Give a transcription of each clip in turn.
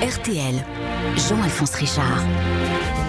RTL, Jean-Alphonse Richard.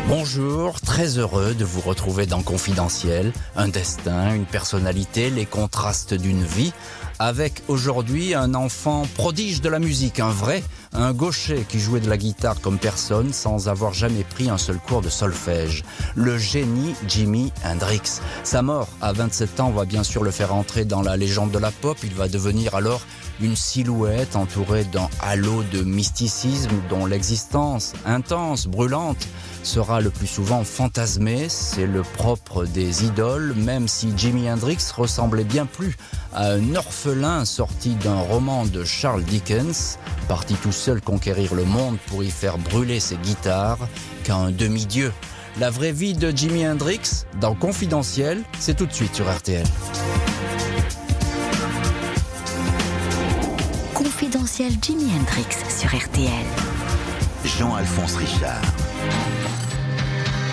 Bonjour, très heureux de vous retrouver dans Confidentiel, un destin, une personnalité, les contrastes d'une vie, avec aujourd'hui un enfant prodige de la musique, un vrai, un gaucher qui jouait de la guitare comme personne sans avoir jamais pris un seul cours de solfège, le génie Jimi Hendrix. Sa mort à 27 ans va bien sûr le faire entrer dans la légende de la pop, il va devenir alors une silhouette entourée d'un halo de mysticisme dont l'existence intense, brûlante, sera le plus souvent fantasmée. C'est le propre des idoles, même si Jimi Hendrix ressemblait bien plus à un orphelin sorti d'un roman de Charles Dickens, parti tout seul conquérir le monde pour y faire brûler ses guitares, qu'à un demi-dieu. La vraie vie de Jimi Hendrix, dans Confidentiel, c'est tout de suite sur RTL. Jimi Hendrix sur RTL. Jean-Alphonse Richard.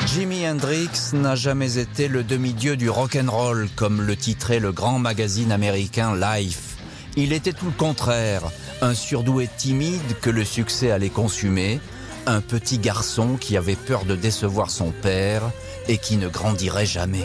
Jimi Hendrix n'a jamais été le demi-dieu du rock'n'roll, comme le titrait le grand magazine américain Life. Il était tout le contraire, un surdoué timide que le succès allait consumer, un petit garçon qui avait peur de décevoir son père et qui ne grandirait jamais.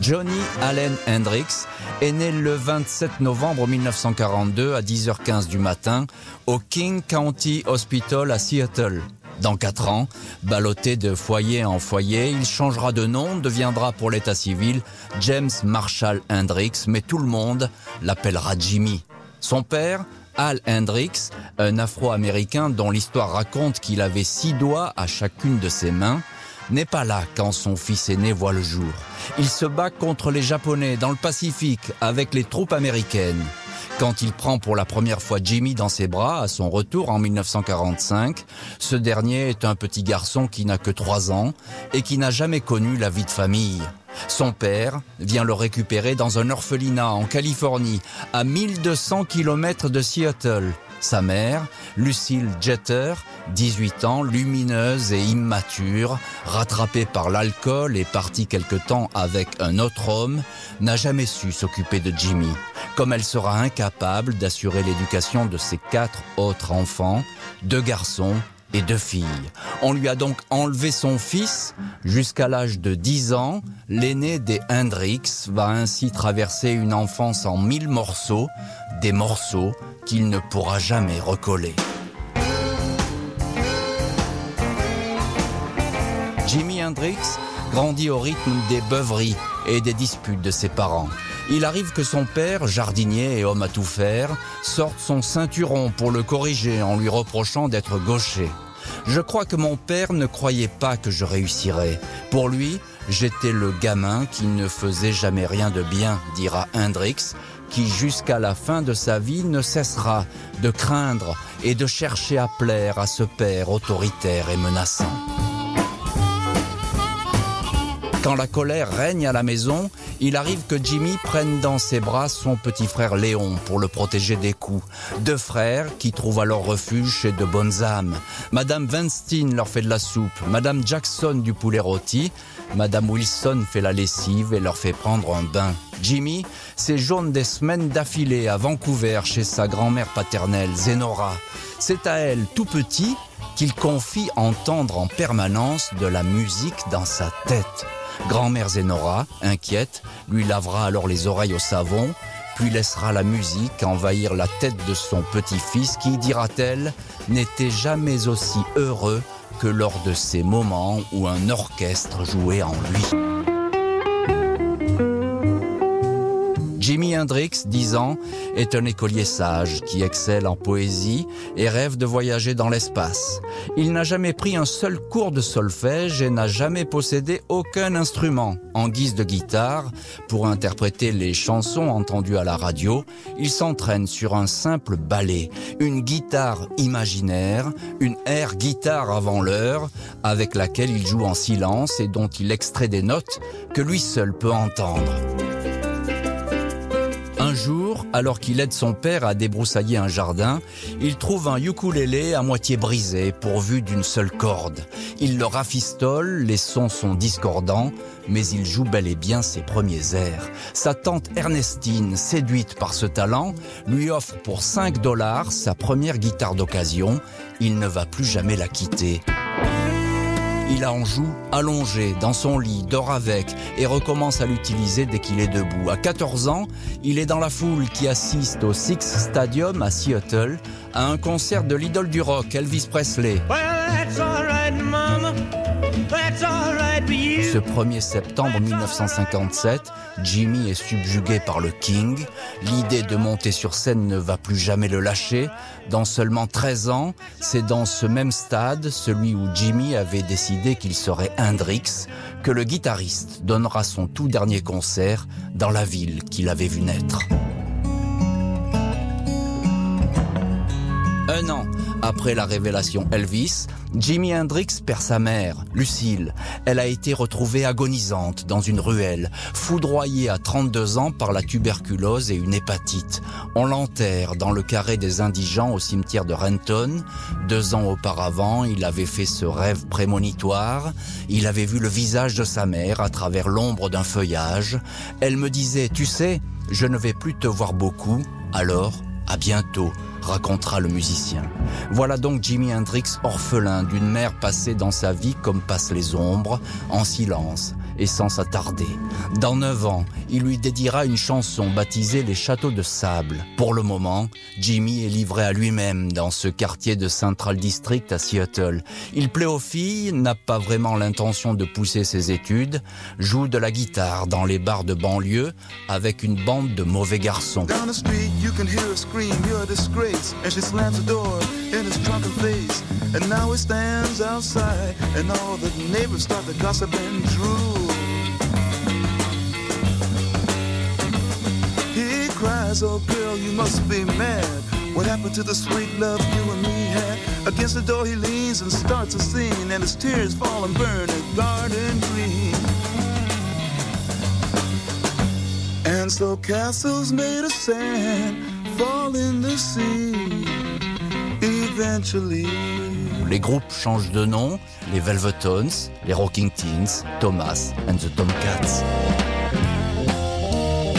Johnny Allen Hendrix est né le 27 novembre 1942 à 10h15 du matin au King County Hospital à Seattle. Dans quatre ans, ballotté de foyer en foyer, il changera de nom, deviendra pour l'état civil James Marshall Hendrix, mais tout le monde l'appellera Jimmy. Son père, Al Hendrix, un afro-américain dont l'histoire raconte qu'il avait six doigts à chacune de ses mains, n'est pas là quand son fils aîné voit le jour. Il se bat contre les Japonais dans le Pacifique avec les troupes américaines. Quand il prend pour la première fois Jimmy dans ses bras à son retour en 1945, ce dernier est un petit garçon qui n'a que 3 ans et qui n'a jamais connu la vie de famille. Son père vient le récupérer dans un orphelinat en Californie, à 1200 km de Seattle. Sa mère, Lucille Jeter, 18 ans, lumineuse et immature, rattrapée par l'alcool et partie quelque temps avec un autre homme, n'a jamais su s'occuper de Jimmy. Comme elle sera incapable d'assurer l'éducation de ses quatre autres enfants, deux garçons et deux filles. On lui a donc enlevé son fils jusqu'à l'âge de 10 ans. L'aîné des Hendrix va ainsi traverser une enfance en mille morceaux, des morceaux qu'il ne pourra jamais recoller. Jimi Hendrix grandit au rythme des beuveries et des disputes de ses parents. Il arrive que son père, jardinier et homme à tout faire, sorte son ceinturon pour le corriger en lui reprochant d'être gaucher. Je crois que mon père ne croyait pas que je réussirais. Pour lui, j'étais le gamin qui ne faisait jamais rien de bien, dira Hendrix, qui jusqu'à la fin de sa vie ne cessera de craindre et de chercher à plaire à ce père autoritaire et menaçant. Quand la colère règne à la maison, il arrive que Jimmy prenne dans ses bras son petit frère Léon pour le protéger des coups. Deux frères qui trouvent alors refuge chez de bonnes âmes. Madame Weinstein leur fait de la soupe, Madame Jackson du poulet rôti, Madame Wilson fait la lessive et leur fait prendre un bain. Jimmy séjourne des semaines d'affilée à Vancouver chez sa grand-mère paternelle, Zenora. C'est à elle, tout petit, qu'il confie entendre en permanence de la musique dans sa tête. Grand-mère Zenora, inquiète, lui lavera alors les oreilles au savon, puis laissera la musique envahir la tête de son petit-fils qui, dira-t-elle, n'était jamais aussi heureux que lors de ces moments où un orchestre jouait en lui. Jimi Hendrix, 10 ans, est un écolier sage qui excelle en poésie et rêve de voyager dans l'espace. Il n'a jamais pris un seul cours de solfège et n'a jamais possédé aucun instrument. En guise de guitare, pour interpréter les chansons entendues à la radio, il s'entraîne sur un simple ballet, une guitare imaginaire, une air guitare avant l'heure, avec laquelle il joue en silence et dont il extrait des notes que lui seul peut entendre. Un jour, alors qu'il aide son père à débroussailler un jardin, il trouve un ukulélé à moitié brisé, pourvu d'une seule corde. Il le rafistole, les sons sont discordants, mais il joue bel et bien ses premiers airs. Sa tante Ernestine, séduite par ce talent, lui offre pour 5 dollars sa première guitare d'occasion. Il ne va plus jamais la quitter. Il en joue allongé dans son lit, dort avec et recommence à l'utiliser dès qu'il est debout. À 14 ans, il est dans la foule qui assiste au Six Stadium à Seattle à un concert de l'idole du rock, Elvis Presley. Ce 1er septembre 1957, Jimmy est subjugué par le King. L'idée de monter sur scène ne va plus jamais le lâcher. Dans seulement 13 ans, c'est dans ce même stade, celui où Jimmy avait décidé qu'il serait Hendrix, que le guitariste donnera son tout dernier concert dans la ville qu'il avait vu naître. Un an après la révélation Elvis, Jimi Hendrix perd sa mère, Lucille. Elle a été retrouvée agonisante dans une ruelle, foudroyée à 32 ans par la tuberculose et une hépatite. On l'enterre dans le carré des indigents au cimetière de Renton. Deux ans auparavant, il avait fait ce rêve prémonitoire. Il avait vu le visage de sa mère à travers l'ombre d'un feuillage. Elle me disait, tu sais, je ne vais plus te voir beaucoup, alors à bientôt racontera le musicien. Voilà donc Jimi Hendrix orphelin d'une mère passée dans sa vie comme passent les ombres, en silence et sans s'attarder. Dans neuf ans, il lui dédiera une chanson baptisée Les Châteaux de Sable. Pour le moment, Jimmy est livré à lui-même dans ce quartier de Central District à Seattle. Il plaît aux filles, n'a pas vraiment l'intention de pousser ses études, joue de la guitare dans les bars de banlieue avec une bande de mauvais garçons. Cries, oh girl, you must be mad. What happened to the sweet love you and me had? Against the door he leans and starts a scene, and his tears fall and burn a garden green. And so castles made of sand Les groupes changent de nom, les Velvetones, les Rocking Teens, Thomas and the Tomcats.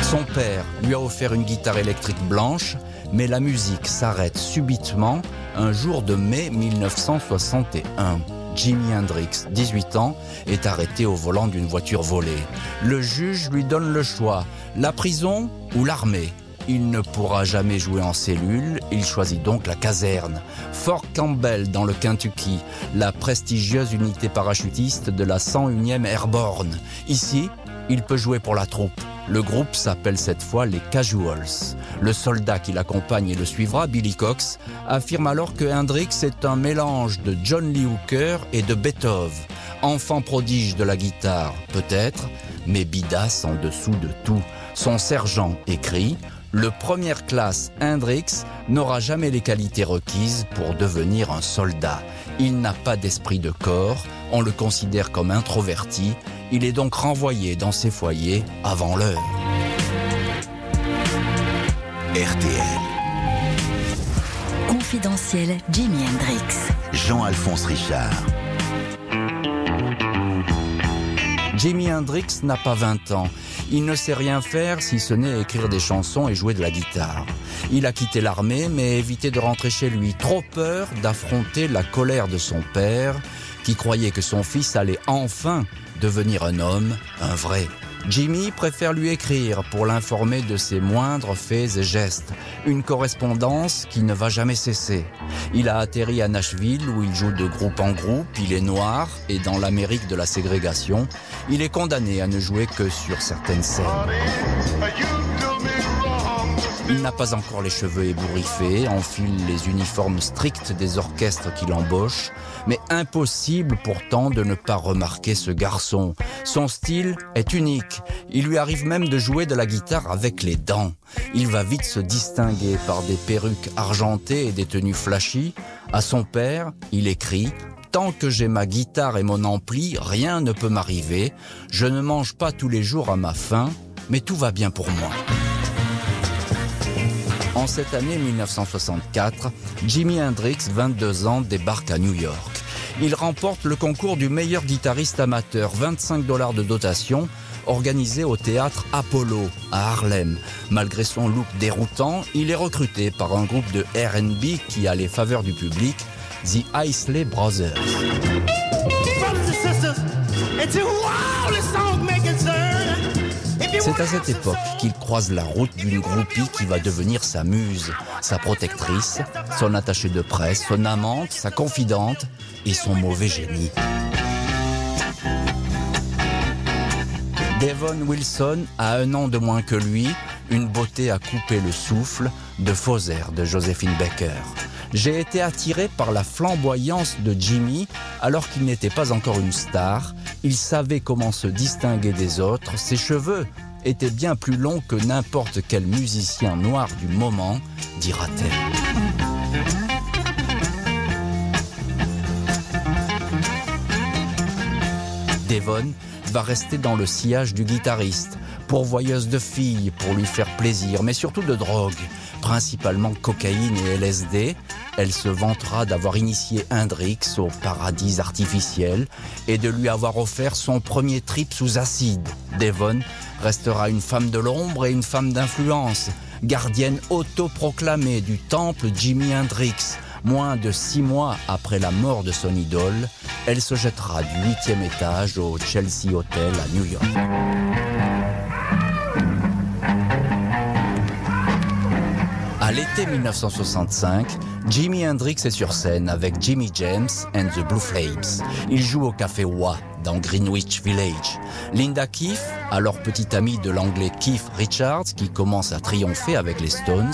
Son père lui a offert une guitare électrique blanche, mais la musique s'arrête subitement un jour de mai 1961. Jimi Hendrix, 18 ans, est arrêté au volant d'une voiture volée. Le juge lui donne le choix, la prison ou l'armée. Il ne pourra jamais jouer en cellule, il choisit donc la caserne. Fort Campbell dans le Kentucky, la prestigieuse unité parachutiste de la 101e Airborne. Ici, il peut jouer pour la troupe. Le groupe s'appelle cette fois les Casuals. Le soldat qui l'accompagne et le suivra, Billy Cox, affirme alors que Hendrix est un mélange de John Lee Hooker et de Beethoven. Enfant prodige de la guitare, peut-être, mais bidasse en dessous de tout. Son sergent écrit le première classe Hendrix n'aura jamais les qualités requises pour devenir un soldat. Il n'a pas d'esprit de corps, on le considère comme introverti, il est donc renvoyé dans ses foyers avant l'heure. RTL. Confidentiel Jimi Hendrix. Jean-Alphonse Richard. Jimi Hendrix n'a pas 20 ans. Il ne sait rien faire si ce n'est écrire des chansons et jouer de la guitare. Il a quitté l'armée mais évité de rentrer chez lui, trop peur d'affronter la colère de son père qui croyait que son fils allait enfin devenir un homme, un vrai. Jimmy préfère lui écrire pour l'informer de ses moindres faits et gestes, une correspondance qui ne va jamais cesser. Il a atterri à Nashville où il joue de groupe en groupe, il est noir et dans l'Amérique de la ségrégation, il est condamné à ne jouer que sur certaines scènes. Il n'a pas encore les cheveux ébouriffés, enfile les uniformes stricts des orchestres qui l'embauchent, mais impossible pourtant de ne pas remarquer ce garçon. Son style est unique. Il lui arrive même de jouer de la guitare avec les dents. Il va vite se distinguer par des perruques argentées et des tenues flashy. À son père, il écrit Tant que j'ai ma guitare et mon ampli, rien ne peut m'arriver. Je ne mange pas tous les jours à ma faim, mais tout va bien pour moi. En cette année 1964, Jimi Hendrix, 22 ans, débarque à New York. Il remporte le concours du meilleur guitariste amateur, 25 dollars de dotation, organisé au théâtre Apollo à Harlem. Malgré son look déroutant, il est recruté par un groupe de RB qui a les faveurs du public, The Isley Brothers. C'est à cette époque qu'il croise la route d'une groupie qui va devenir sa muse, sa protectrice, son attachée de presse, son amante, sa confidente et son mauvais génie. Devon Wilson a un an de moins que lui, une beauté à couper le souffle, de faux de Josephine Baker. J'ai été attiré par la flamboyance de Jimmy alors qu'il n'était pas encore une star. Il savait comment se distinguer des autres. Ses cheveux étaient bien plus longs que n'importe quel musicien noir du moment, dira-t-elle. Devon va rester dans le sillage du guitariste, pourvoyeuse de filles pour lui faire plaisir, mais surtout de drogue, principalement cocaïne et LSD. Elle se vantera d'avoir initié Hendrix au paradis artificiel et de lui avoir offert son premier trip sous acide. Devon restera une femme de l'ombre et une femme d'influence, gardienne autoproclamée du temple Jimi Hendrix. Moins de six mois après la mort de son idole, elle se jettera du huitième étage au Chelsea Hotel à New York. À l'été 1965, Jimi Hendrix est sur scène avec Jimmy James and the Blue Flames. Il joue au café Wa dans Greenwich Village. Linda Keith, alors petite amie de l'anglais Keith Richards qui commence à triompher avec les Stones,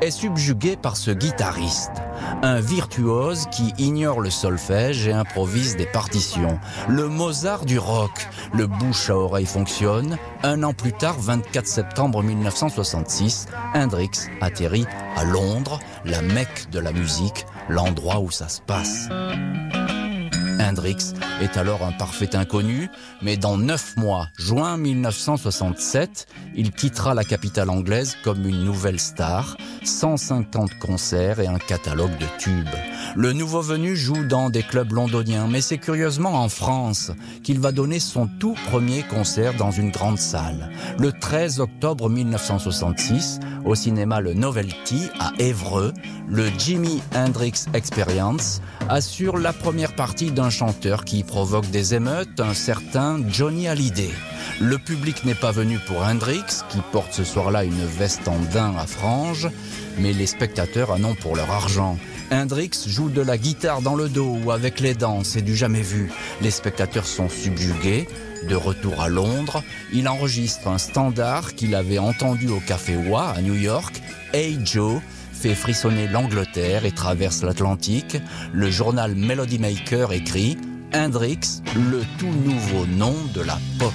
est subjuguée par ce guitariste. Un virtuose qui ignore le solfège et improvise des partitions. Le Mozart du rock. Le bouche à oreille fonctionne. Un an plus tard, 24 septembre 1966, Hendrix atterrit à Londres, la Mecque de la musique, l'endroit où ça se passe. Hendrix est alors un parfait inconnu, mais dans neuf mois, juin 1967, il quittera la capitale anglaise comme une nouvelle star, 150 concerts et un catalogue de tubes. Le nouveau venu joue dans des clubs londoniens, mais c'est curieusement en France qu'il va donner son tout premier concert dans une grande salle. Le 13 octobre 1966, au cinéma Le Novelty à Évreux, le Jimi Hendrix Experience assure la première partie d'un chanteur qui provoque des émeutes, un certain Johnny Hallyday. Le public n'est pas venu pour Hendrix, qui porte ce soir-là une veste en daim à franges, mais les spectateurs en ont pour leur argent. Hendrix joue de la guitare dans le dos ou avec les dents, c'est du jamais vu. Les spectateurs sont subjugués. De retour à Londres, il enregistre un standard qu'il avait entendu au Café Wa à New York, Hey Joe, fait frissonner l'Angleterre et traverse l'Atlantique. Le journal Melody Maker écrit Hendrix, le tout nouveau nom de la pop.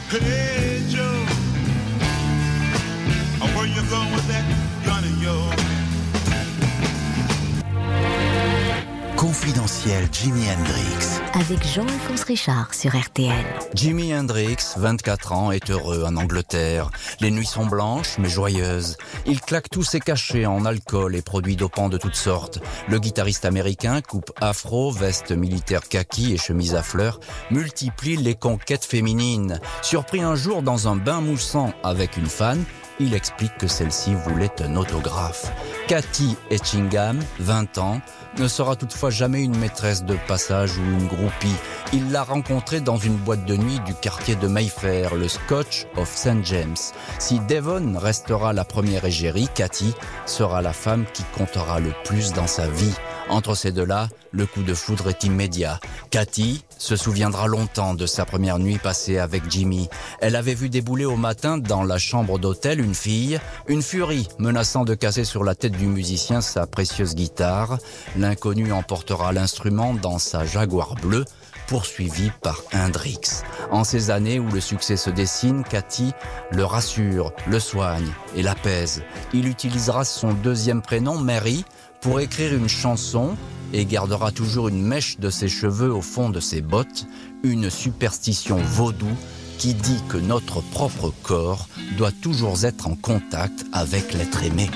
Confidentiel Jimi Hendrix. Avec Jean-Alphonse Richard sur RTL. Jimi Hendrix, 24 ans, est heureux en Angleterre. Les nuits sont blanches mais joyeuses. Il claque tous ses cachets en alcool et produits dopants de toutes sortes. Le guitariste américain, coupe afro, veste militaire kaki et chemise à fleurs, multiplie les conquêtes féminines. Surpris un jour dans un bain moussant avec une fan, il explique que celle-ci voulait un autographe. Cathy Etchingham, 20 ans, ne sera toutefois jamais une maîtresse de passage ou une groupie. Il l'a rencontrée dans une boîte de nuit du quartier de Mayfair, le Scotch of St. James. Si Devon restera la première égérie, Cathy sera la femme qui comptera le plus dans sa vie. Entre ces deux-là, le coup de foudre est immédiat. Cathy se souviendra longtemps de sa première nuit passée avec Jimmy. Elle avait vu débouler au matin dans la chambre d'hôtel une fille, une furie menaçant de casser sur la tête du musicien sa précieuse guitare. L'inconnu emportera l'instrument dans sa Jaguar bleue poursuivi par Hendrix. En ces années où le succès se dessine, Cathy le rassure, le soigne et l'apaise. Il utilisera son deuxième prénom, Mary, pour écrire une chanson et gardera toujours une mèche de ses cheveux au fond de ses bottes, une superstition vaudou qui dit que notre propre corps doit toujours être en contact avec l'être aimé.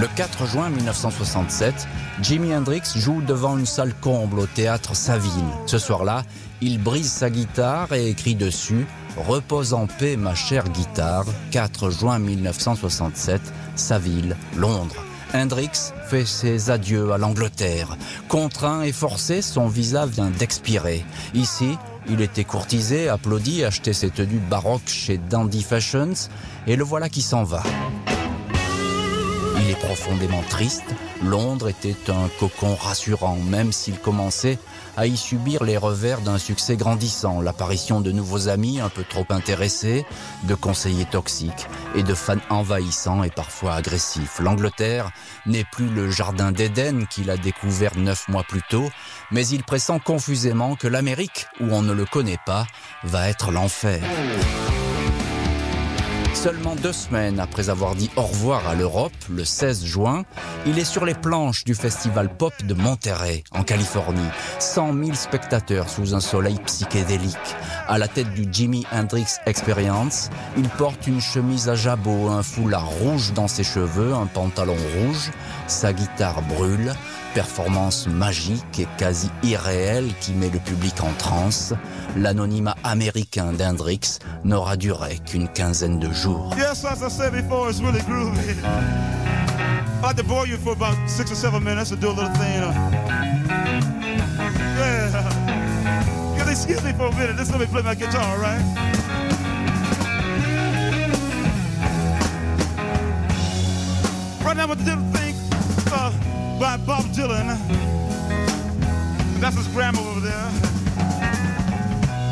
Le 4 juin 1967, Jimi Hendrix joue devant une salle comble au théâtre Saville. Ce soir-là, il brise sa guitare et écrit dessus Repose en paix ma chère guitare, 4 juin 1967, Saville, Londres. Hendrix fait ses adieux à l'Angleterre. Contraint et forcé, son visa vient d'expirer. Ici, il était courtisé, applaudi, acheté ses tenues baroques chez Dandy Fashions, et le voilà qui s'en va. Il est profondément triste. Londres était un cocon rassurant, même s'il commençait à y subir les revers d'un succès grandissant, l'apparition de nouveaux amis un peu trop intéressés, de conseillers toxiques et de fans envahissants et parfois agressifs. L'Angleterre n'est plus le jardin d'Éden qu'il a découvert neuf mois plus tôt, mais il pressent confusément que l'Amérique, où on ne le connaît pas, va être l'enfer. Seulement deux semaines après avoir dit au revoir à l'Europe, le 16 juin, il est sur les planches du festival pop de Monterrey, en Californie. 100 000 spectateurs sous un soleil psychédélique. À la tête du Jimi Hendrix Experience, il porte une chemise à jabot, un foulard rouge dans ses cheveux, un pantalon rouge. Sa guitare brûle performance magique et quasi irréelle qui met le public en transe, l'anonymat américain d'Hendrix n'aura duré qu'une quinzaine de jours. Yes, as I said before, it's really groovy. I had to bore you for about six or seven minutes to do a little thing. Excuse me for a minute. Just let me play my guitar, right? Right now, what the thing uh, by Bob Dylan. That's his grandma over there.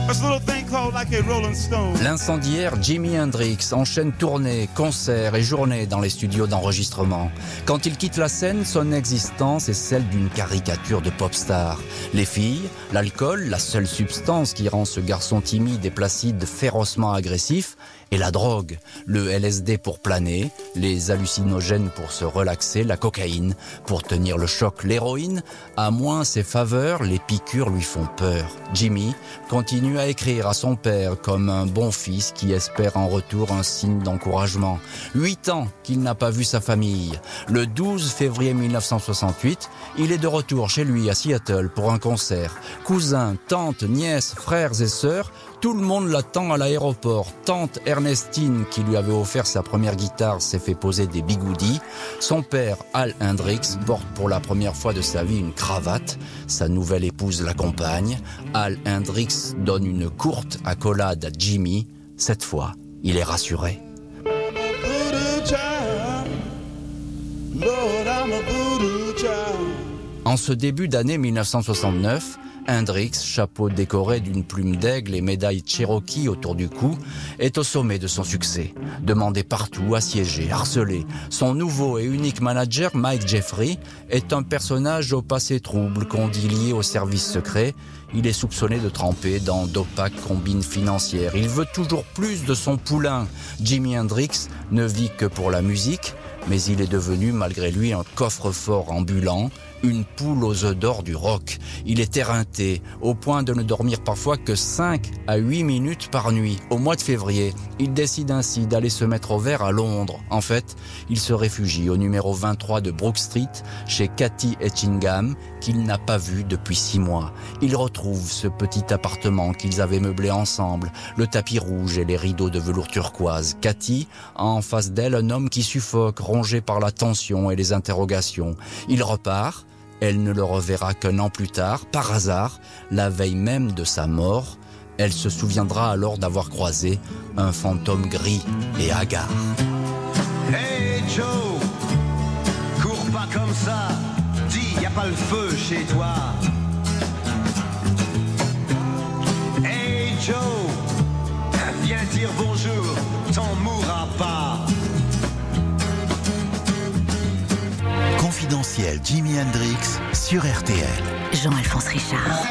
That's a little thing called like a Rolling Stone. L'incendiaire Jimi Hendrix enchaîne tournées, concerts et journées dans les studios d'enregistrement. Quand il quitte la scène, son existence est celle d'une caricature de pop star. Les filles, l'alcool, la seule substance qui rend ce garçon timide et placide férocement agressif, et la drogue, le LSD pour planer, les hallucinogènes pour se relaxer, la cocaïne pour tenir le choc, l'héroïne, à moins ses faveurs, les piqûres lui font peur. Jimmy continue à écrire à son père comme un bon fils qui espère en retour un signe d'encouragement. Huit ans qu'il n'a pas vu sa famille. Le 12 février 1968, il est de retour chez lui à Seattle pour un concert. Cousins, tantes, nièces, frères et sœurs tout le monde l'attend à l'aéroport. Tante Ernestine, qui lui avait offert sa première guitare, s'est fait poser des bigoudis. Son père, Al Hendrix, porte pour la première fois de sa vie une cravate. Sa nouvelle épouse l'accompagne. Al Hendrix donne une courte accolade à Jimmy. Cette fois, il est rassuré. En ce début d'année 1969, Hendrix, chapeau décoré d'une plume d'aigle et médaille Cherokee autour du cou, est au sommet de son succès. Demandé partout, assiégé, harcelé, son nouveau et unique manager, Mike Jeffrey, est un personnage au passé trouble qu'on dit lié au service secret. Il est soupçonné de tremper dans d'opaques combines financières. Il veut toujours plus de son poulain. Jimi Hendrix ne vit que pour la musique, mais il est devenu malgré lui un coffre-fort ambulant, une poule aux œufs d'or du rock. Il est éreinté, au point de ne dormir parfois que 5 à 8 minutes par nuit. Au mois de février, il décide ainsi d'aller se mettre au vert à Londres. En fait, il se réfugie au numéro 23 de Brook Street, chez Cathy Etchingham, qu'il n'a pas vu depuis six mois. Il retrouve ce petit appartement qu'ils avaient meublé ensemble, le tapis rouge et les rideaux de velours turquoise. Cathy, en face d'elle, un homme qui suffoque, rongé par la tension et les interrogations. Il repart, elle ne le reverra qu'un an plus tard, par hasard, la veille même de sa mort. Elle se souviendra alors d'avoir croisé un fantôme gris et hagard. Hey Joe, cours pas comme ça. Dis, y a pas le feu chez toi. Hey Joe, viens dire bonjour, Confidentiel Jimi Hendrix sur RTL. Jean-Alphonse Richard.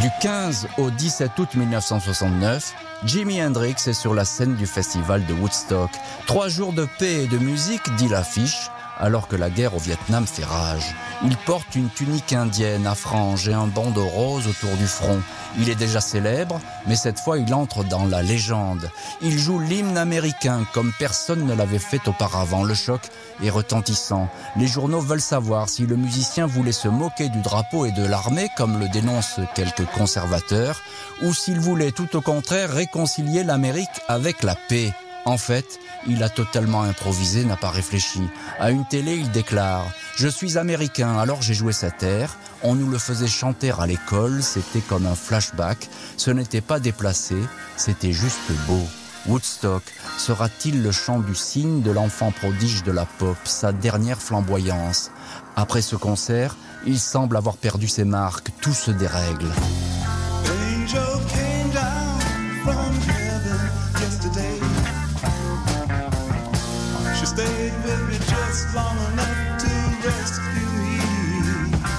Du 15 au 17 août 1969, Jimi Hendrix est sur la scène du festival de Woodstock. Trois jours de paix et de musique, dit l'affiche, alors que la guerre au Vietnam fait rage. Il porte une tunique indienne à franges et un bandeau rose autour du front. Il est déjà célèbre, mais cette fois il entre dans la légende. Il joue l'hymne américain comme personne ne l'avait fait auparavant. Le choc est retentissant. Les journaux veulent savoir si le musicien voulait se moquer du drapeau et de l'armée, comme le dénoncent quelques conservateurs, ou s'il voulait tout au contraire réconcilier l'Amérique avec la paix. En fait, il a totalement improvisé, n'a pas réfléchi. À une télé, il déclare Je suis américain, alors j'ai joué cette air. On nous le faisait chanter à l'école, c'était comme un flashback. Ce n'était pas déplacé, c'était juste beau. Woodstock sera-t-il le chant du cygne de l'enfant prodige de la pop, sa dernière flamboyance? Après ce concert, il semble avoir perdu ses marques, tout se dérègle.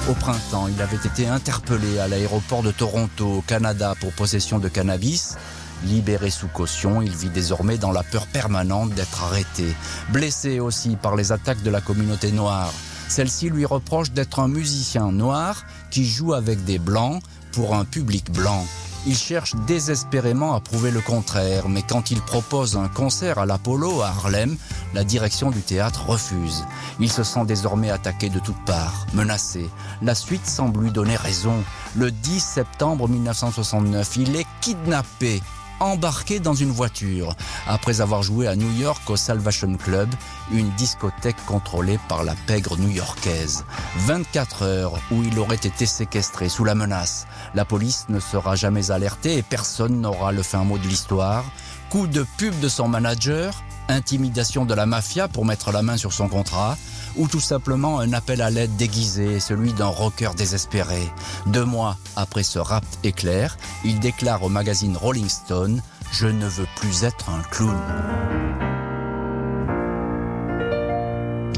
Au printemps, il avait été interpellé à l'aéroport de Toronto, au Canada, pour possession de cannabis. Libéré sous caution, il vit désormais dans la peur permanente d'être arrêté. Blessé aussi par les attaques de la communauté noire. Celle-ci lui reproche d'être un musicien noir qui joue avec des blancs pour un public blanc. Il cherche désespérément à prouver le contraire, mais quand il propose un concert à l'Apollo à Harlem, la direction du théâtre refuse. Il se sent désormais attaqué de toutes parts, menacé. La suite semble lui donner raison. Le 10 septembre 1969, il est kidnappé embarqué dans une voiture après avoir joué à New York au Salvation Club, une discothèque contrôlée par la pègre new-yorkaise. 24 heures où il aurait été séquestré sous la menace. La police ne sera jamais alertée et personne n'aura le fin mot de l'histoire. Coup de pub de son manager, intimidation de la mafia pour mettre la main sur son contrat, ou tout simplement un appel à l'aide déguisé, celui d'un rocker désespéré. Deux mois après ce rap éclair, il déclare au magazine Rolling Stone Je ne veux plus être un clown.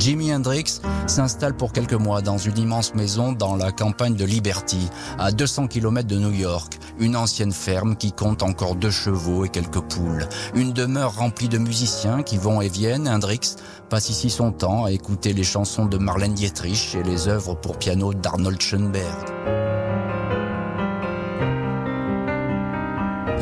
Jimi Hendrix s'installe pour quelques mois dans une immense maison dans la campagne de Liberty, à 200 km de New York, une ancienne ferme qui compte encore deux chevaux et quelques poules, une demeure remplie de musiciens qui vont et viennent. Hendrix passe ici son temps à écouter les chansons de Marlène Dietrich et les œuvres pour piano d'Arnold Schoenberg.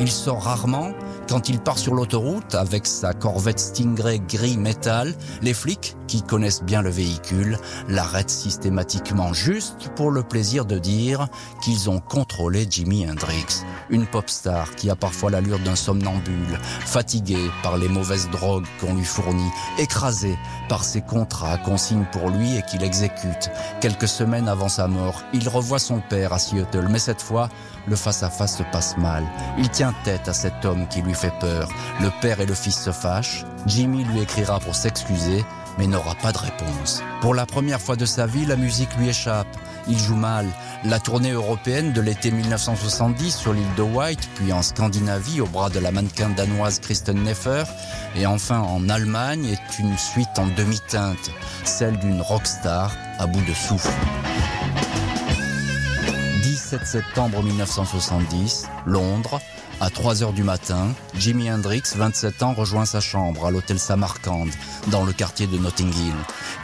Il sort rarement, quand il part sur l'autoroute avec sa Corvette Stingray gris métal, les flics, qui connaissent bien le véhicule, l'arrêtent systématiquement juste pour le plaisir de dire qu'ils ont contrôlé Jimi Hendrix, une pop star qui a parfois l'allure d'un somnambule, fatigué par les mauvaises drogues qu'on lui fournit, écrasé par ses contrats qu'on signe pour lui et qu'il exécute. Quelques semaines avant sa mort, il revoit son père à Seattle, mais cette fois, le face-à-face se passe mal. Il tient tête à cet homme qui lui fait peur. Le père et le fils se fâchent. Jimmy lui écrira pour s'excuser, mais n'aura pas de réponse. Pour la première fois de sa vie, la musique lui échappe. Il joue mal. La tournée européenne de l'été 1970 sur l'île de White, puis en Scandinavie au bras de la mannequin danoise Kristen Neffer, et enfin en Allemagne est une suite en demi-teinte, celle d'une rockstar à bout de souffle. 17 septembre 1970, Londres, à 3 heures du matin, Jimi Hendrix, 27 ans, rejoint sa chambre à l'hôtel Samarkand, dans le quartier de Notting Hill.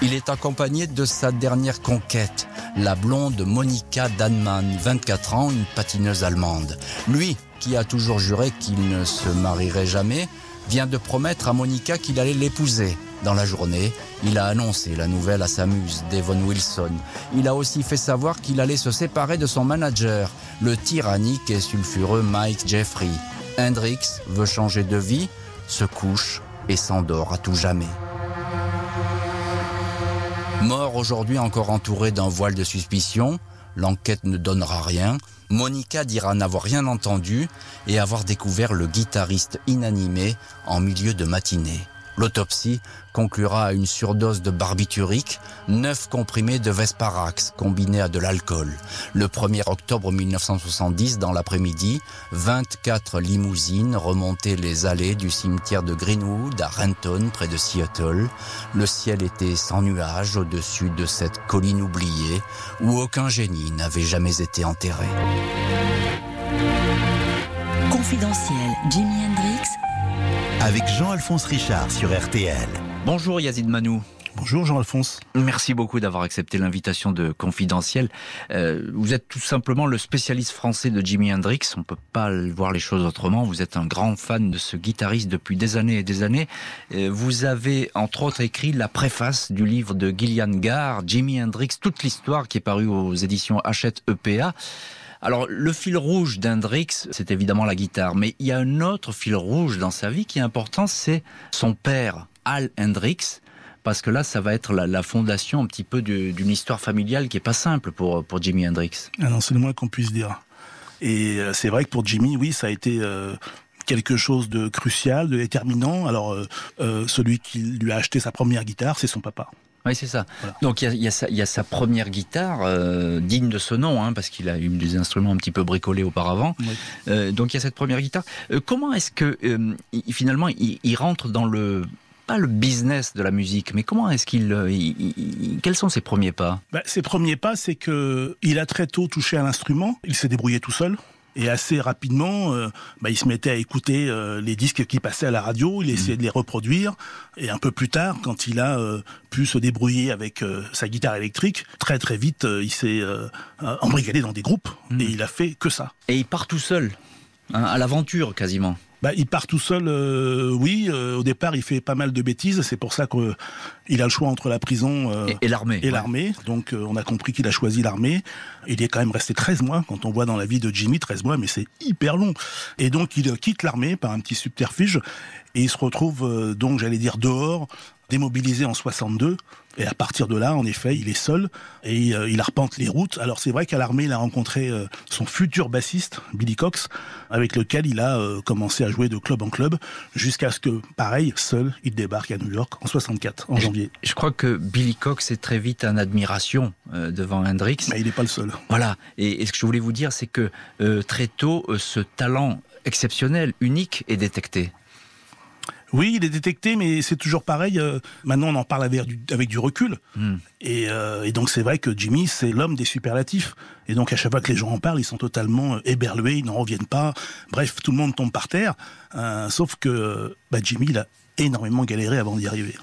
Il est accompagné de sa dernière conquête, la blonde Monica Danman, 24 ans, une patineuse allemande. Lui, qui a toujours juré qu'il ne se marierait jamais, vient de promettre à Monica qu'il allait l'épouser. Dans la journée, il a annoncé la nouvelle à sa muse, Devon Wilson. Il a aussi fait savoir qu'il allait se séparer de son manager, le tyrannique et sulfureux Mike Jeffrey. Hendrix veut changer de vie, se couche et s'endort à tout jamais. Mort aujourd'hui encore entouré d'un voile de suspicion, l'enquête ne donnera rien. Monica dira n'avoir rien entendu et avoir découvert le guitariste inanimé en milieu de matinée. L'autopsie conclura à une surdose de barbiturique, neuf comprimés de Vesparax combinés à de l'alcool. Le 1er octobre 1970, dans l'après-midi, 24 limousines remontaient les allées du cimetière de Greenwood à Renton, près de Seattle. Le ciel était sans nuages au-dessus de cette colline oubliée où aucun génie n'avait jamais été enterré. Confidentiel, Jimi Hendrix avec Jean-Alphonse Richard sur RTL. Bonjour Yazid Manou. Bonjour Jean-Alphonse. Merci beaucoup d'avoir accepté l'invitation de Confidentiel. Euh, vous êtes tout simplement le spécialiste français de Jimi Hendrix. On peut pas voir les choses autrement. Vous êtes un grand fan de ce guitariste depuis des années et des années. Euh, vous avez entre autres écrit la préface du livre de Gillian Gare, Jimi Hendrix, toute l'histoire qui est parue aux éditions Hachette EPA. Alors, le fil rouge d'Hendrix, c'est évidemment la guitare, mais il y a un autre fil rouge dans sa vie qui est important, c'est son père, Al Hendrix, parce que là, ça va être la, fondation un petit peu d'une histoire familiale qui est pas simple pour, pour Jimi Hendrix. Ah non, c'est le moins qu'on puisse dire. Et euh, c'est vrai que pour Jimmy, oui, ça a été euh, quelque chose de crucial, de déterminant. Alors, euh, celui qui lui a acheté sa première guitare, c'est son papa. Oui, c'est ça. Donc il y, a, sa première guitare digne de ce nom, hein, parce qu'il a eu des instruments un petit peu bricolés auparavant. donc il y a cette première guitare. comment est-ce que finalement il, rentre dans le pas le business de la musique, mais comment est-ce qu'il, euh, quels sont ses premiers pas? Bah, Ses premiers pas, c'est que il a très tôt touché à l'instrument. Il s'est débrouillé tout seul. Et assez rapidement, euh, bah, il se mettait à écouter euh, les disques qui passaient à la radio, il essayait mmh. de les reproduire. Et un peu plus tard, quand il a pu se débrouiller avec sa guitare électrique, très très vite, il s'est embrigadé dans des groupes mmh. et il a fait que ça. Et il part tout seul, hein, à l'aventure quasiment. Bah, il part tout seul, euh, oui. Euh, au départ, il fait pas mal de bêtises. C'est pour ça qu'il a le choix entre la prison euh, et, l'armée. Et l'armée. Donc, on a compris qu'il a choisi l'armée. Il est quand même resté 13 mois. Quand on voit dans la vie de Jimmy, 13 mois, mais c'est hyper long. Et donc, il quitte l'armée par un petit subterfuge. Et il se retrouve, donc, j'allais dire, dehors, démobilisé en 62. Et à partir de là, en effet, il est seul et euh, il arpente les routes. Alors c'est vrai qu'à l'armée, il a rencontré euh, son futur bassiste, Billy Cox, avec lequel il a euh, commencé à jouer de club en club, jusqu'à ce que, pareil, seul, il débarque à New York en 64, en janvier. Je, crois que Billy Cox est très vite en admiration devant Hendrix. Mais il n'est pas le seul. Voilà. Et, ce que je voulais vous dire, c'est que très tôt, ce talent exceptionnel, unique, est détecté. Oui, il est détecté, mais c'est toujours pareil. Euh, maintenant, on en parle avec du, avec du recul. Hmm. Euh, et, donc, c'est vrai que Jimmy, c'est l'homme des superlatifs. Et donc, à chaque fois que les gens en parlent, ils sont totalement euh, éberlués, ils n'en reviennent pas. Bref, tout le monde tombe par terre. sauf que bah, Jimmy, il a énormément galéré avant d'y arriver.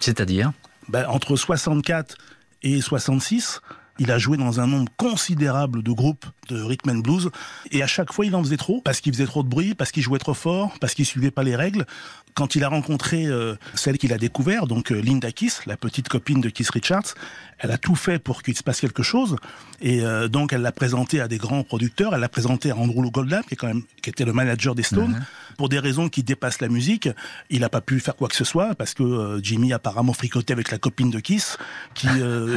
C'est-à-dire? Bah, Entre 64 et 66, il a joué dans un nombre considérable de groupes de rhythm and blues et à chaque fois il en faisait trop parce qu'il faisait trop de bruit, parce qu'il jouait trop fort, parce qu'il suivait pas les règles. Quand il a rencontré euh, celle qu'il a découvert, donc euh, Linda Kiss, la petite copine de Keith Richards, elle a tout fait pour qu'il se passe quelque chose et euh, donc elle l'a présenté à des grands producteurs, elle l'a présenté à Andrew Goldham qui est quand même qui était le manager des Stones. Mhm. Pour des raisons qui dépassent la musique, il n'a pas pu faire quoi que ce soit parce que Jimmy apparemment fricotait avec la copine de Kiss, qui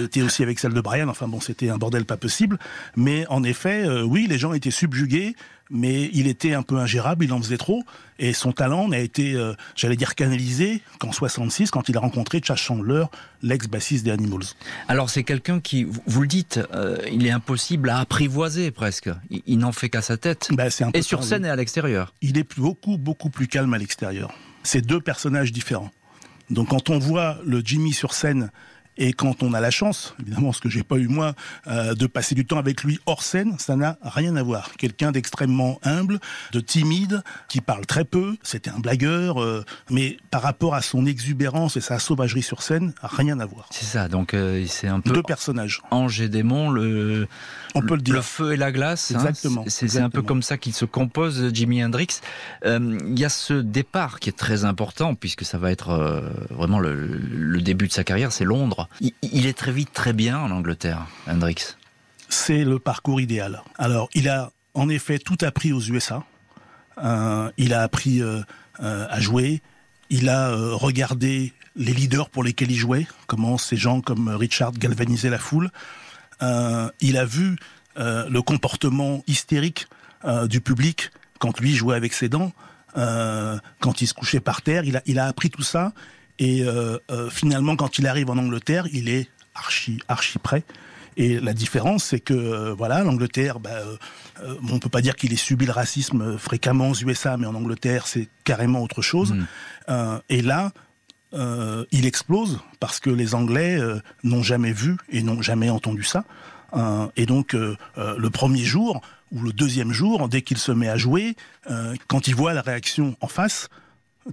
était aussi avec celle de Brian. Enfin bon, c'était un bordel pas possible. Mais en effet, oui, les gens étaient subjugués mais il était un peu ingérable, il en faisait trop, et son talent n'a été, euh, j'allais dire, canalisé qu'en 66, quand il a rencontré Chas Chandler, l'ex-bassiste des Animals. Alors c'est quelqu'un qui, vous le dites, euh, il est impossible à apprivoiser presque. Il, n'en fait qu'à sa tête. Bah, et sur scène et à l'extérieur. Il est beaucoup, beaucoup plus calme à l'extérieur. C'est deux personnages différents. Donc quand on voit le Jimmy sur scène et quand on a la chance, évidemment, ce que j'ai pas eu moi, euh, de passer du temps avec lui hors scène, ça n'a rien à voir. Quelqu'un d'extrêmement humble, de timide, qui parle très peu. C'était un blagueur, euh, mais par rapport à son exubérance et sa sauvagerie sur scène, rien à voir. C'est ça. Donc euh, c'est un peu deux personnages. Ange et démon, le on peut le dire. Le feu et la glace. Hein. Exactement. c'est un peu comme ça qu'il se compose, Jimi Hendrix. Il y a ce départ qui est très important puisque ça va être vraiment le, le début de sa carrière, c'est Londres. Il, est très vite très bien en Angleterre, Hendrix. C'est le parcours idéal. Alors, il a en effet tout appris aux USA. Euh, il a appris euh, euh, à jouer. Il a regardé les leaders pour lesquels il jouait, comment ces gens comme Richard galvanisaient la foule. il a vu le comportement hystérique du public quand lui jouait avec ses dents, quand il se couchait par terre. Il a, il a appris tout ça et euh, euh, finalement, quand il arrive en Angleterre, il est archi, archi prêt. Et la différence, c'est que euh, voilà, l'Angleterre, bah, euh, on peut pas dire qu'il ait subi le racisme fréquemment aux USA, mais en Angleterre, c'est carrément autre chose. Mm. et là, il explose parce que les Anglais n'ont jamais vu et n'ont jamais entendu ça. et donc, le premier jour ou le deuxième jour, dès qu'il se met à jouer, quand il voit la réaction en face,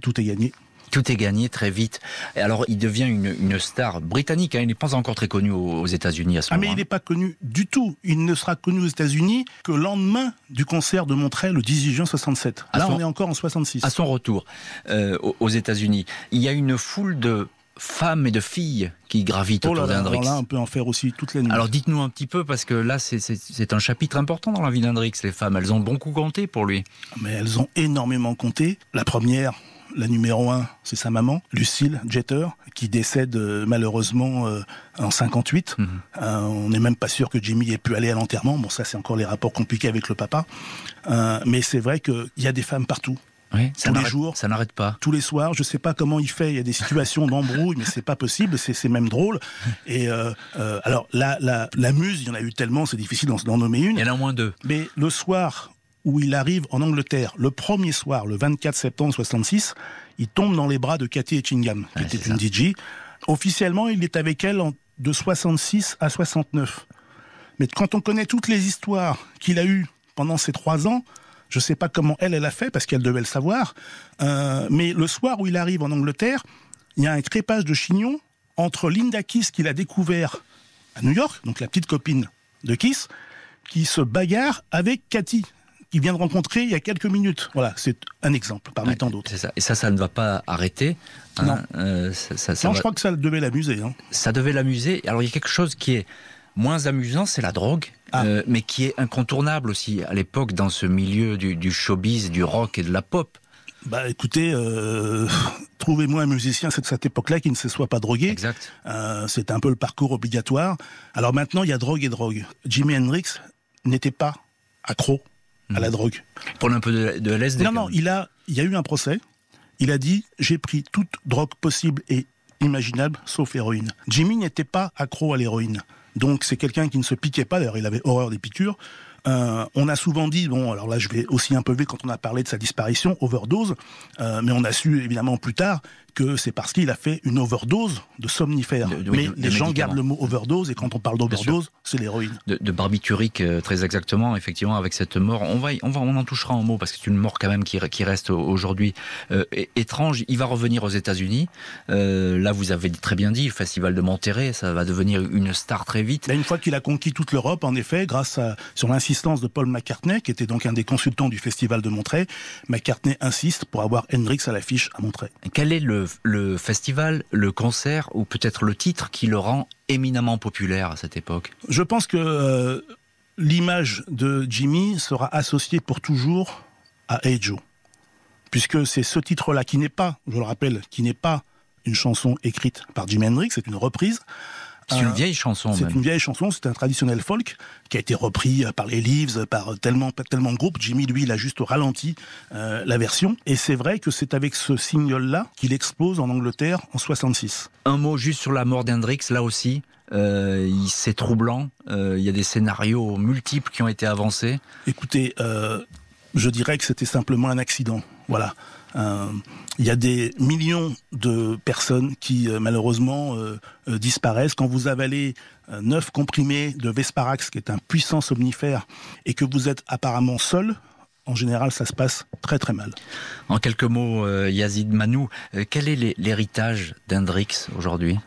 tout est gagné. Tout est gagné très vite. Et alors, il devient une, une star britannique. Hein. Il n'est pas encore très connu aux, États-Unis à ce Ah, moment. mais il n'est pas connu du tout. Il ne sera connu aux États-Unis que le lendemain du concert de Montréal le 18 juin 67. À Là, son- on est encore en 66. À son retour euh, aux- États-Unis, il y a une foule de femmes et de filles qui gravitent Oh autour d'Hendrix. là, on peut en faire aussi toute la nuit. Alors dites-nous un petit peu, parce que là, c'est- un chapitre important dans la vie d'Hendrix. Les femmes, elles ont beaucoup compté pour lui. Mais elles ont énormément compté. La première, la numéro un, c'est sa maman, Lucille Jeter, qui décède euh, malheureusement euh, en 58. Mhm. Euh, on n'est même pas sûr que Jimmy ait pu aller à l'enterrement. Bon, ça, c'est encore les rapports compliqués avec le papa. Euh, mais c'est vrai qu'il y a des femmes partout. Oui, ça Tous les jours. Ça n'arrête pas. tous les soirs. Je sais pas comment il fait. Il y a des situations d'embrouille, mais c'est pas possible. C'est même drôle. Et euh, euh, alors la, la la muse, il y en a eu tellement, c'est difficile d'en nommer Il une. y en a au moins deux. Mais le soir où il arrive en Angleterre, le premier soir, le 24 septembre 66, il tombe dans les bras de Cathy Etchingham, qui était une DJ. Officiellement, il est avec elle de 66 à 69. Mais quand on connaît toutes les histoires qu'il a eues pendant ces trois ans, je sais pas comment elle, elle a fait, parce qu'elle devait le savoir. Euh, mais le soir où il arrive en Angleterre, il y a un crépage de chignon entre Linda Kiss qu'il a découvert à New York, donc la petite copine de Kiss, qui se bagarre avec Cathy, qu'il vient de rencontrer il y a quelques minutes. Voilà, c'est un exemple parmi Ouais, tant d'autres. C'est ça. Et ça, ça ne va pas arrêter. hein. Non. Euh, ça, ça- ça Non, va- je crois que ça devait l'amuser. Hein. ça devait l'amuser. Alors il y a quelque chose qui est moins amusant, c'est la drogue, Ah. euh, mais qui est incontournable aussi à l'époque dans ce milieu du, du showbiz, du rock et de la pop. Bah écoutez, euh, trouvez-moi un musicien de cette époque-là qui ne se soit pas drogué. Exact. Euh, c'est un peu le parcours obligatoire. Alors maintenant, il y a drogue et drogue. Jimi Hendrix n'était pas accro à la drogue. Prenez un peu de, de. Non, non, il a, il y a eu un procès. Il a dit j'ai pris toute drogue possible et imaginable, sauf l'héroïne. Jimmy n'était pas accro à l'héroïne. Donc c'est quelqu'un qui ne se piquait pas. D'ailleurs, il avait horreur des piqûres. Euh, on a souvent dit, bon, alors là, je vais aussi un peu vite quand on a parlé de sa disparition, overdose, euh, mais on a su évidemment plus tard que c'est parce qu'il a fait une overdose de somnifères. De- de- oui, mais de- les gens gardent le mot overdose et quand on parle d'overdose, c'est l'héroïne. de, barbiturique euh, très exactement effectivement avec cette mort on va on va on en touchera un mot parce que c'est une mort quand même qui, qui reste au- aujourd'hui euh, étrange il va revenir aux États-Unis Euh, là vous avez très bien dit le festival de Monterrey ça va devenir une star très vite Là, une fois qu'il a conquis toute l'Europe, en effet, grâce à, sur l'insistance de Paul McCartney, qui était donc un des consultants du festival de Montreuil, McCartney insiste pour avoir Hendrix à l'affiche à Montreuil. quel est le, le festival le concert ou peut-être le titre qui le rend éminemment populaire à cette époque? Je pense que euh, l'image de Jimmy sera associée pour toujours à Hey Joe. Puisque c'est ce titre-là qui n'est pas, je le rappelle, qui n'est pas une chanson écrite par Jimi Hendrix, c'est une reprise. C'est une Euh, vieille chanson C'est une vieille chanson, c'est un traditionnel folk qui a été repris euh, par les Leaves, par tellement, tellement de groupes. Jimmy, lui, il a juste ralenti euh, la version. Et c'est vrai que c'est avec ce single-là qu'il explose en Angleterre en 66. Un mot juste sur la mort d'Hendrix, là aussi. Euh, c'est troublant. Euh, il y a des scénarios multiples qui ont été avancés. Écoutez, je dirais que c'était simplement un accident. Voilà. Euh, Il y a des millions de personnes qui euh, malheureusement euh, disparaissent. Quand vous avalez euh, neuf comprimés de Vesparax, qui est un puissant somnifère, et que vous êtes apparemment seul, en général, ça se passe très très mal. En quelques mots, Yazid Manou, quel est l'hé- l'héritage d'Hendrix aujourd'hui?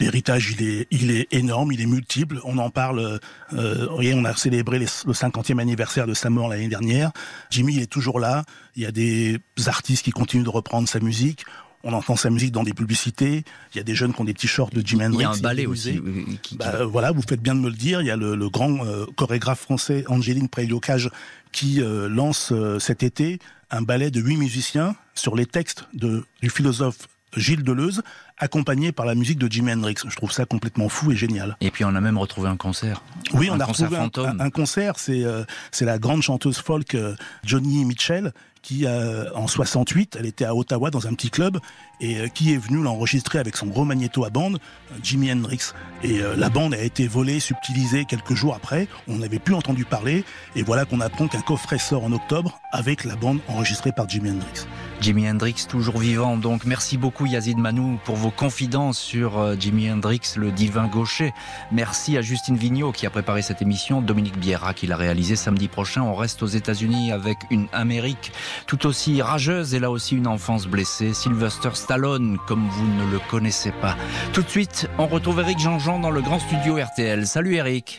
L'héritage, il est, il est énorme, il est multiple. On en parle. Euh, vous voyez, on a célébré les- le 50e anniversaire de sa mort l'année dernière. Jimmy, il est toujours là. Il y a des artistes qui continuent de reprendre sa musique. On entend sa musique dans des publicités. Il y a des jeunes qui ont des t-shirts de Jimi Il Hendrix. y a un ballet aussi. qui- Bah, voilà, vous faites bien de me le dire. Il y a le, le grand euh, chorégraphe français Angéline Préliocage qui euh, lance euh, cet été un ballet de huit musiciens sur les textes de, du philosophe Gilles Deleuze, accompagné par la musique de Jimi Hendrix. Je trouve ça complètement fou et génial. Et puis on a même retrouvé un concert. Oui, Un on a concert retrouvé un, fantôme. un- un concert. C'est euh, c'est la grande chanteuse folk euh, Johnny Mitchell qui, euh, en 68, elle était à Ottawa dans un petit club et qui est venue l'enregistrer avec son gros magnéto à bande, Jimi Hendrix. Et la bande a été volée, subtilisée quelques jours après. On n'avait plus entendu parler. Et voilà qu'on apprend qu'un coffret sort en octobre avec la bande enregistrée par Jimi Hendrix. Jimi Hendrix toujours vivant. Donc merci beaucoup Yazid Manou pour vos confidences sur euh, Jimi Hendrix, le divin gaucher. Merci à Justine Vignot qui a préparé cette émission, Dominique Biera qui l'a réalisé samedi prochain. On reste aux États-Unis avec une Amérique tout aussi rageuse et là aussi une enfance blessée. Sylvester Stallone, comme vous ne le connaissez pas. Tout de suite, on retrouve Eric Jean-Jean dans le grand studio RTL. Salut Eric.